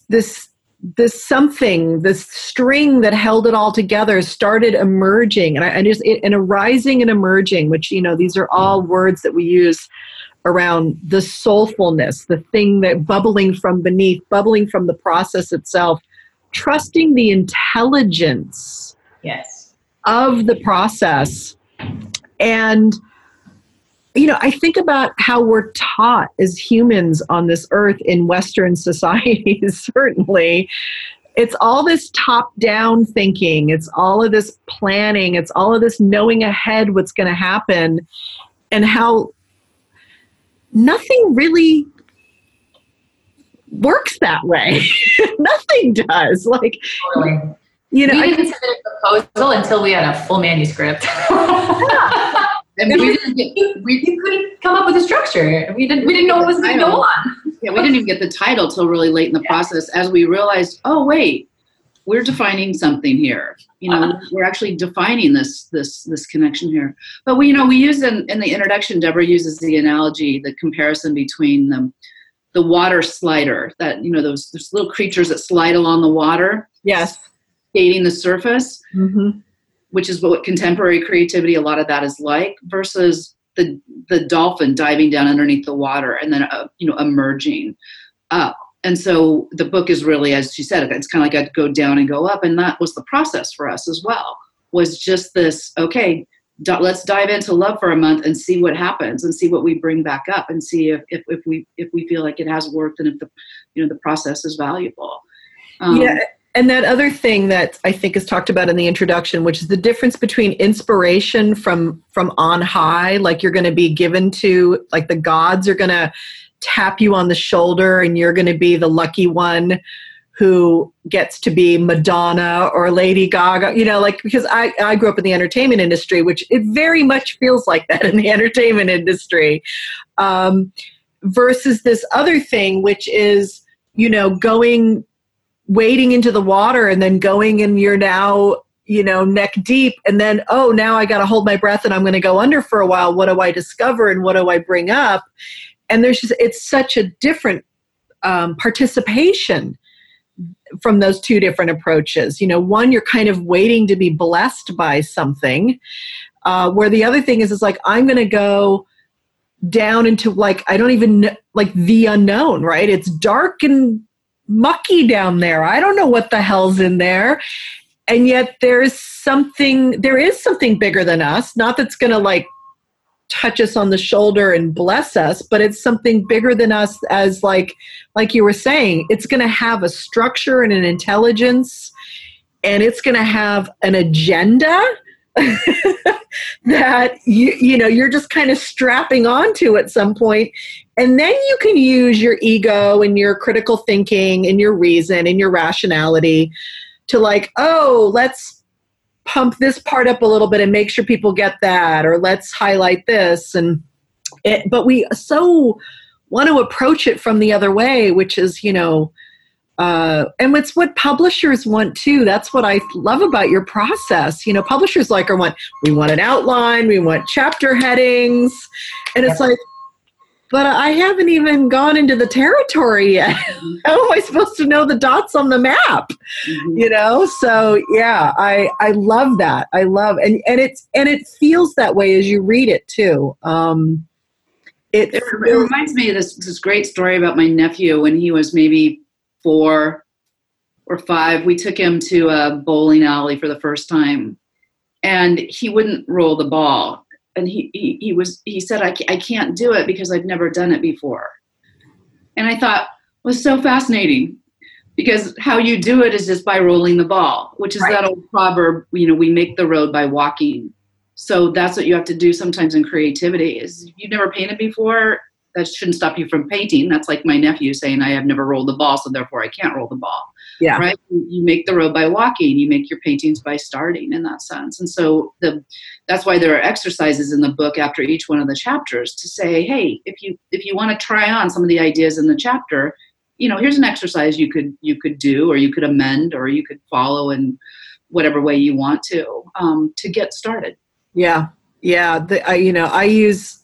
this this something, this string that held it all together started emerging, and I, and just it, and arising and emerging, which you know these are all words that we use around the soulfulness, the thing that bubbling from beneath, bubbling from the process itself, trusting the intelligence yes. of the process. And, you know, I think about how we're taught as humans on this earth in Western societies, certainly. It's all this top down thinking, it's all of this planning, it's all of this knowing ahead what's going to happen, and how nothing really works that way. nothing does. Like, you know, we didn't submit a proposal until we had a full manuscript. and we didn't get, we, we couldn't come up with a structure. We didn't we didn't know what was going to go on. Yeah, we didn't even get the title till really late in the yeah. process as we realized, oh wait, we're defining something here you know uh-huh. we're actually defining this this this connection here but we you know we use in, in the introduction deborah uses the analogy the comparison between the the water slider that you know those, those little creatures that slide along the water yes skating the surface mm-hmm. Which is what contemporary creativity a lot of that is like versus the the dolphin diving down underneath the water and then uh, you know emerging up. And so the book is really as she said it's kind of like i go down and go up and that was the process for us as well was just this okay let's dive into love for a month and see what happens and see what we bring back up and see if, if, if we if we feel like it has worked and if the you know the process is valuable. Um, yeah and that other thing that i think is talked about in the introduction which is the difference between inspiration from from on high like you're going to be given to like the gods are going to tap you on the shoulder and you're going to be the lucky one who gets to be Madonna or Lady Gaga, you know, like because I, I grew up in the entertainment industry, which it very much feels like that in the entertainment industry, um, versus this other thing, which is, you know, going, wading into the water and then going and you're now, you know, neck deep and then, oh, now I got to hold my breath and I'm going to go under for a while. What do I discover and what do I bring up? and there's just it's such a different um, participation from those two different approaches you know one you're kind of waiting to be blessed by something uh, where the other thing is is like i'm going to go down into like i don't even know, like the unknown right it's dark and mucky down there. I don't know what the hell's in there. And yet there's something there is something bigger than us. Not that's going to like touch us on the shoulder and bless us but it's something bigger than us as like like you were saying it's going to have a structure and an intelligence and it's going to have an agenda that you you know you're just kind of strapping onto at some point and then you can use your ego and your critical thinking and your reason and your rationality to like oh let's pump this part up a little bit and make sure people get that or let's highlight this. And it, but we so want to approach it from the other way which is you know uh, and it's what publishers want too. That's what i love about your process. You know publishers like are want we want an outline we want chapter headings. And it's like but I haven't even gone into the territory yet. How am I supposed to know the dots on the map? Mm-hmm. You know, so yeah, I I love that. I love and and it's and it feels that way as you read it too. Um, it, it, it reminds me of this this great story about my nephew when he was maybe four or five. We took him to a bowling alley for the first time, and he wouldn't roll the ball and he, he, he was he said I, I can't do it because i've never done it before. And i thought was so fascinating because how you do it is just by rolling the ball which is right. that old proverb you know we make the road by walking. So that's what you have to do sometimes in creativity is you've never painted before that shouldn't stop you from painting. That's like my nephew saying i have never rolled the ball so therefore i can't roll the ball yeah. right? You make the road by walking you make your paintings by starting in that sense. And so the that's why there are exercises in the book after each one of the chapters to say hey if you if you want to try on some of the ideas in the chapter you know here's an exercise you could you could do or you could amend or you could follow in whatever way you want to um, to get started. Yeah. Yeah. The, I, you know i use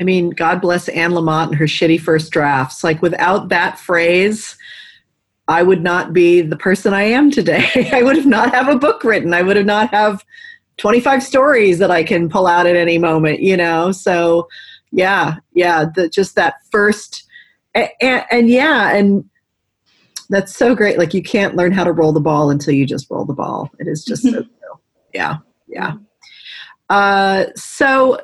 I mean, God bless Anne Lamott and her shitty first drafts. Like, without that phrase, I would not be the person I am today. I would have not have a book written. I would have not have 25 stories that I can pull out at any moment, you know? So, yeah, yeah, the, just that first, and, and, and yeah, and that's so great. Like, you can't learn how to roll the ball until you just roll the ball. It is just so, yeah, yeah. Uh, so,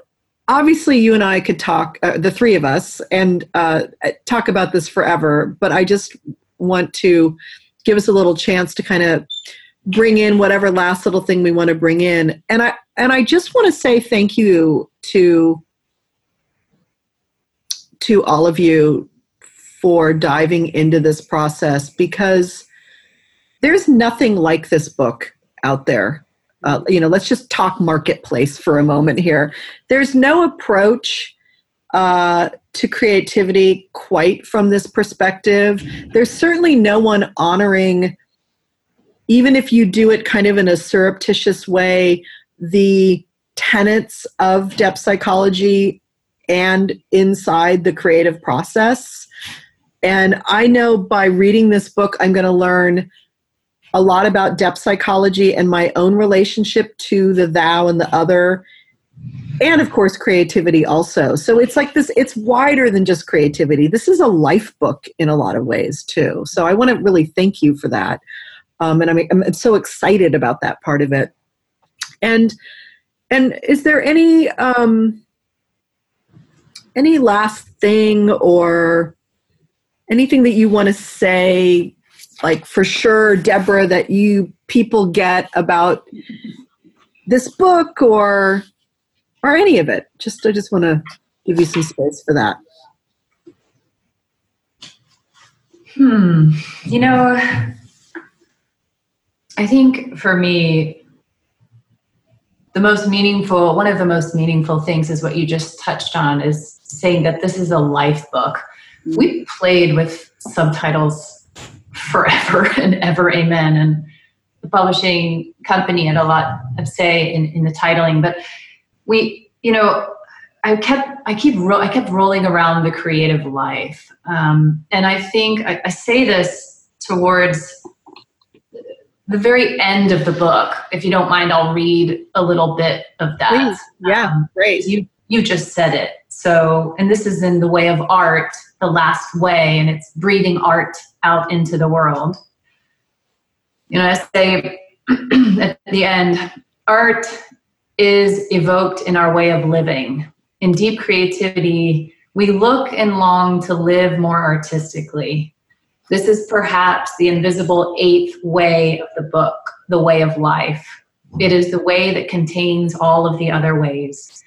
obviously you and I could talk, uh, the three of us, and uh, talk about this forever. But I just want to give us a little chance to kind of bring in whatever last little thing we want to bring in. And I and I just want to say thank you to to all of you for diving into this process because there's nothing like this book out there uh, you know, let's just talk marketplace for a moment here. There's no approach uh, to creativity quite from this perspective. There's certainly no one honoring, even if you do it kind of in a surreptitious way, the tenets of depth psychology and inside the creative process. And I know by reading this book, I'm going to learn a lot about depth psychology and my own relationship to the thou and the other and of course creativity also. So it's like this it's wider than just creativity. This is a life book in a lot of ways too. So i want to really thank you for that. Um, and I'm, I'm so excited about that part of it. And and is there any um any last thing or anything that you want to say like for sure, Deborah, that you people get about this book or or any of it? Just I just want to give you some space for that. Hmm. You know, I think for me, the most meaningful, one of the most meaningful things is what you just touched on is saying that this is a life book. We played with subtitles forever and ever amen and the publishing company had a lot of say in, in the titling but we you know i kept i keep ro- i kept rolling around the creative life um, and i think I, I, say this towards the very end of the book if you don't mind i'll read a little bit of that Please. yeah um, great you you just said it so and this is in the way of art the last way and it's breathing art out into the world. You know, I say at the end, art is evoked in our way of living. In deep creativity, we look and long to live more artistically. This is perhaps the invisible eighth way of the book, the way of life. It is the way that contains all of the other ways.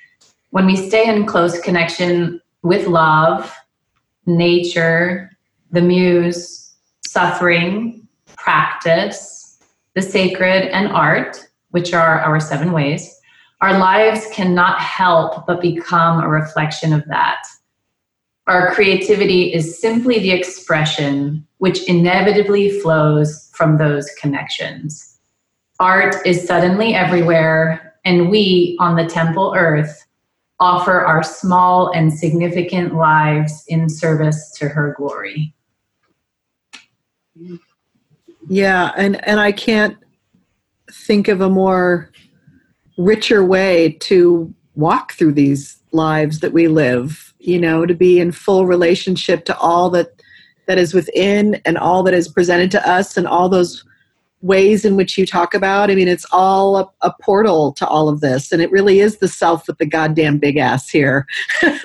When we stay in close connection with love, nature, the muse, suffering, practice, the sacred, and art, which are our seven ways, our lives cannot help but become a reflection of that. Our creativity is simply the expression which inevitably flows from those connections. Art is suddenly everywhere, and we on the temple earth offer our small and significant lives in service to her glory. Yeah, and and I can't think of a more richer way to walk through these lives that we live, you know, to be in full relationship to all that that is within and all that is presented to us and all those ways in which you talk about. I mean, it's all a, a portal to all of this, and it really is the self with the goddamn big ass here. well,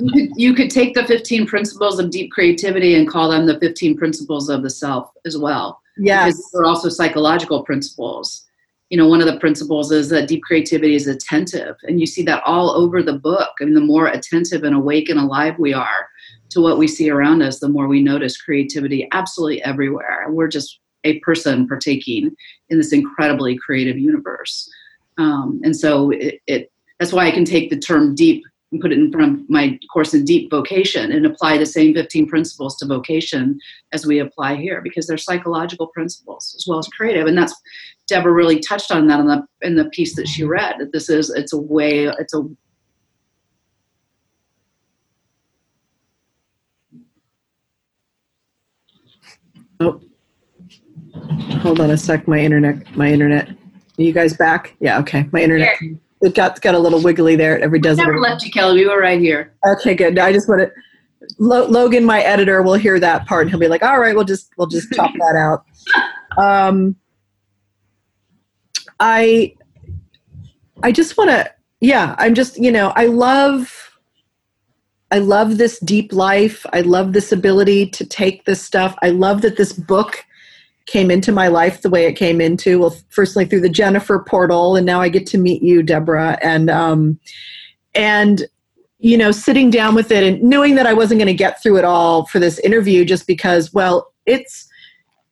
you could, you could take the 15 principles of deep creativity and call them the 15 principles of the self as well. Yes. Because they're also psychological principles. You know, one of the principles is that deep creativity is attentive. And you see that all over the book. I mean, the more attentive and awake and alive we are to what we see around us, the more we notice creativity absolutely everywhere. We're just a person partaking in this incredibly creative universe. Um, and so it, it that's why I can take the term deep and put it in front of my course in deep vocation and apply the same 15 principles to vocation as we apply here because they're psychological principles as well as creative. And that's Deborah really touched on that in the in the piece that she read. That this is it's a way it's a Oh, hold on a sec. My internet. My internet. Are you guys back? Yeah. Okay. My internet. It got got a little wiggly there. at Every does. Never left you, Kelly. We were right here. Okay. Good. I just want to. Logan, my editor, will hear that part and he'll be like, "All right, we'll just we'll just chop that out." Um, I I just want to. Yeah, I'm just you know I love I love this deep life. I love this ability to take this stuff. I love that this book came into my life the way it came into. Well, firstly through the Jennifer portal, and now I get to meet you, Deborah, and um, and you know, sitting down with it and knowing that I wasn't going to get through it all for this interview, just because, well, it's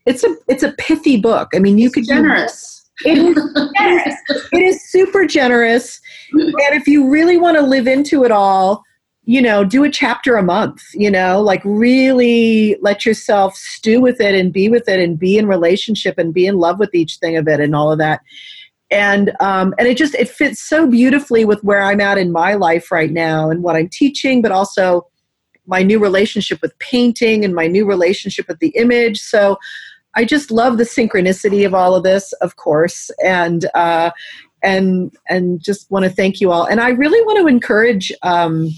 it's a it's a pithy book. I mean, you it's could generous. It is, generous. it is super generous, and if you really want to live into it all you know, do a chapter a month, you know, like really let yourself stew with it and be with it and be in relationship and be in love with each thing of it and all of that. And um, and it just it fits so beautifully with where I'm at in my life right now and what I'm teaching, but also my new relationship with painting and my new relationship with the image. So I just love the synchronicity of all of this, of course, and uh, and and just want to thank you all. And I really want to encourage. Um,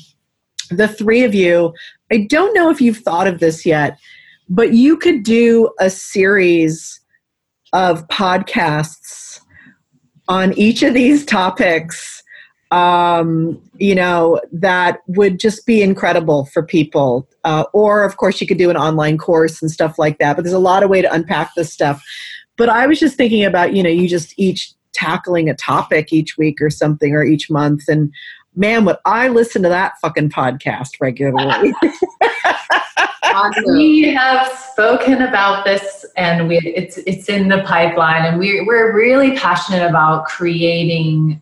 the three of you, I don't know if you've thought of this yet, but you could do a series of podcasts on each of these topics um, you know, that would just be incredible for people. Uh, or, of course, you could do an online course and stuff like that. But there's a lot of way to unpack this stuff. But I was just thinking about, you know, you just each tackling a topic each week or something or each month. And man, would I listen to that fucking podcast regularly. awesome. We have spoken about this and we, it's, it's in the pipeline and we, we're really passionate about creating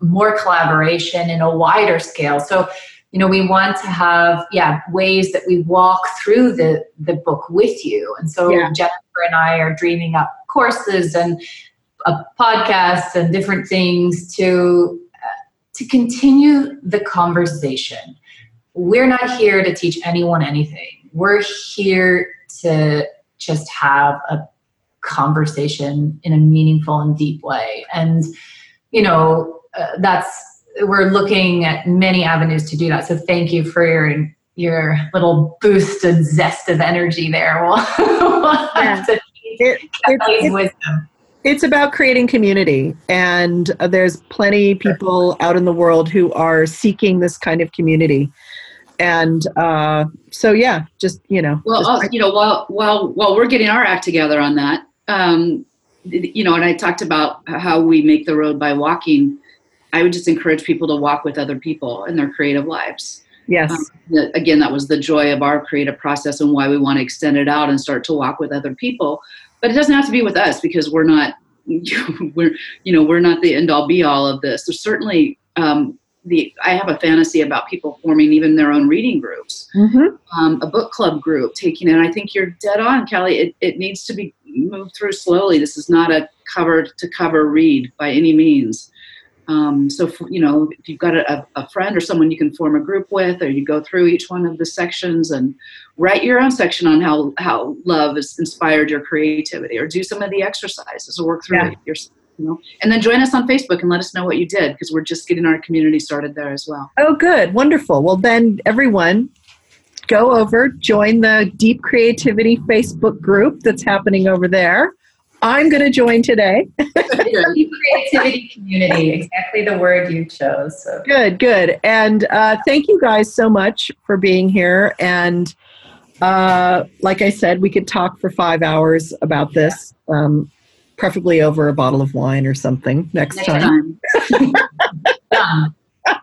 more collaboration in a wider scale. So, you know, we want to have, yeah, ways that we walk through the, the book with you. And so yeah. Jennifer and I are dreaming up courses and uh, a podcast and different things to to continue the conversation. We're not here to teach anyone anything. We're here to just have a conversation in a meaningful and deep way. And, you know, uh, that's, we're looking at many avenues to do that. So thank you for your, your little boosted zest of energy there. We'll, yeah. it, it, wisdom it's about creating community and uh, there's plenty people out in the world who are seeking this kind of community. And uh, so yeah just you know well just, uh, you know while while while we're getting our act together on that um, you know and i talked about how we make the road by walking i would just encourage people to walk with other people in their creative lives. Yes. Um, again that was the joy of our creative process and why we want to extend it out and start to walk with other people but it doesn't have to be with us because we're not we're you know we're not the end all be all of this. There's certainly um, the i have a fantasy about people forming even their own reading groups. Mm-hmm. um, a book club group taking it i think you're dead on kelly. It, it needs to be moved through slowly. This is not a cover to cover read by any means um, so, for, you know, if you've got a, a, friend or someone you can form a group with, or you go through each one of the sections and write your own section on how, how love has inspired your creativity, or do some of the exercises or work through yeah. it yourself. You know, and then join us on Facebook and let us know what you did because we're just getting our community started there as well. Oh, good, wonderful. Well, then everyone, go over, join the Deep Creativity Facebook group that's happening over there. I'm going to join today. creativity community, exactly the word you chose. So. Good, good. And uh, thank you guys so much for being here. And uh, like I said, we could talk for five hours about this, um, preferably over a bottle of wine or something next, next time. time.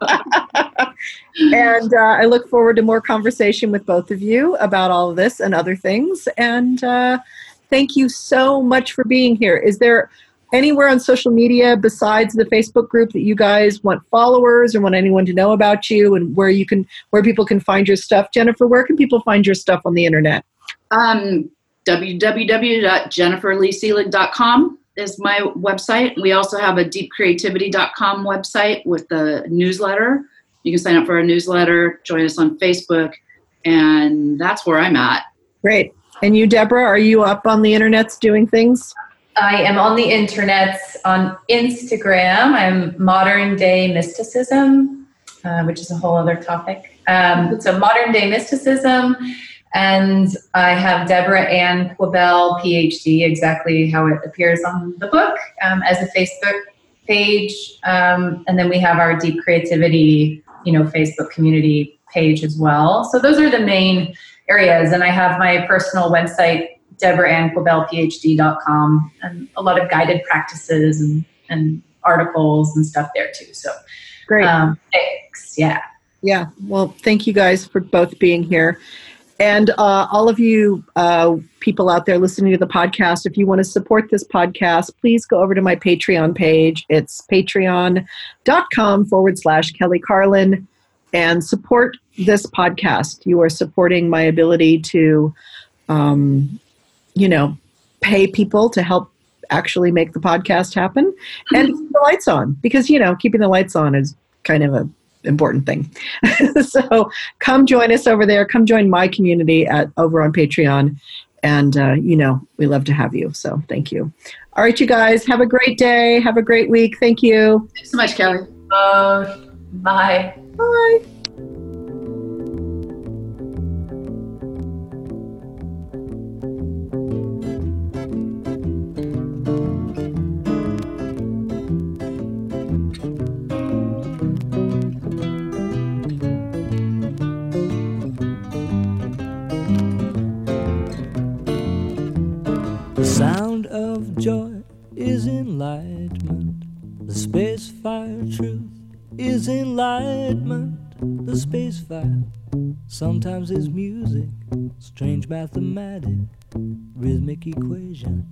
and uh, I look forward to more conversation with both of you about all of this and other things. And uh, thank you so much for being here. Is there anywhere on social media besides the Facebook group that you guys want followers or want anyone to know about you and where you can where people can find your stuff? Jennifer, where can people find your stuff on the internet? Um, www.jenniferleighselig.com is my website. We also have a deepcreativity.com website with the newsletter. You can sign up for our newsletter, join us on Facebook, and that's where I'm at. Great. And you, Deborah, are you up on the internets doing things? I am on the internet on Instagram. I'm modern day mysticism, uh, which is a whole other topic. Um, so modern day mysticism, and I have Deborah Anne Quibell, PhD, exactly how it appears on the book, um, as a Facebook page, um, and then we have our Deep Creativity, you know, Facebook community page as well. So those are the main areas, and I have my personal website deborahannequibellphd.com and a lot of guided practices and, and articles and stuff there too. So great. Um, thanks. Yeah. Yeah. Well, thank you guys for both being here. And uh, all of you uh, people out there listening to the podcast, if you want to support this podcast, please go over to my Patreon page. It's patreon.com forward slash Kelly Carlin and support this podcast. You are supporting my ability to um, you know, pay people to help actually make the podcast happen and keep the lights on because, you know, keeping the lights on is kind of a important thing. so come join us over there. Come join my community at over on Patreon. And, uh, you know, we love to have you. So thank you. All right, you guys, have a great day. Have a great week. Thank you. Thanks so much, Kelly. Uh, bye. Bye. Enlightenment. The space fire truth is enlightenment. The space fire sometimes is music, strange mathematic, rhythmic equation.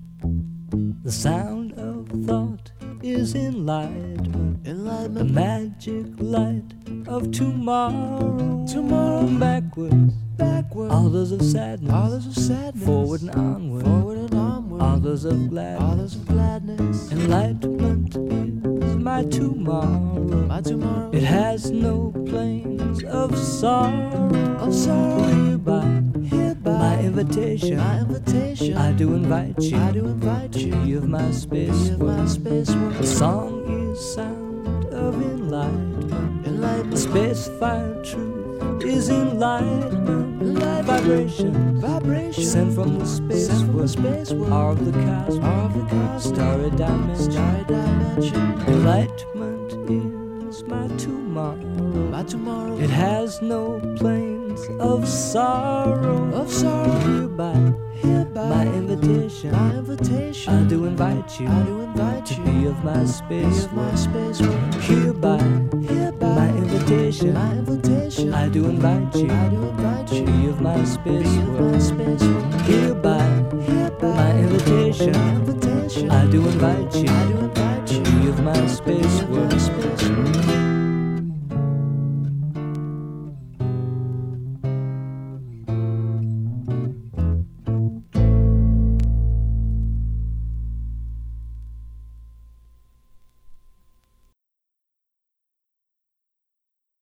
The sound of thought is enlightenment. enlightenment. The magic light of tomorrow. Tomorrow backwards. Backwards. Others of sadness. Others of sadness. Forward and onward. Forward and onward. Others of gladness. Others of gladness. Enlightenment is my tomorrow. My tomorrow. It has no plains of sorrow. Of sorrow. Hereby. Hereby. My invitation. My invitation. I do invite you. I do invite you. To be of my space. Be of my space. The song is sound of enlightenment. Enlightenment. Space fire truth is enlightenment. Light vibration, vibration. Sent from the space, sent from the space world, of the cosmos, of the cosmos, starry dimension, starry dimension. Enlightenment is my tomorrow, my tomorrow. It has no planes of sorrow, of sorrow. Hereby, hereby, my invitation, my invitation. I do invite you, I do invite you. to be of my space, be of my space. Hereby, hereby, my invitation, my invitation. I do invite you, I do invite you. to be of my space, be of my space. Hereby, hereby, my invitation, my invitation. I do invite you, I do invite you. To be of my space, be of my space.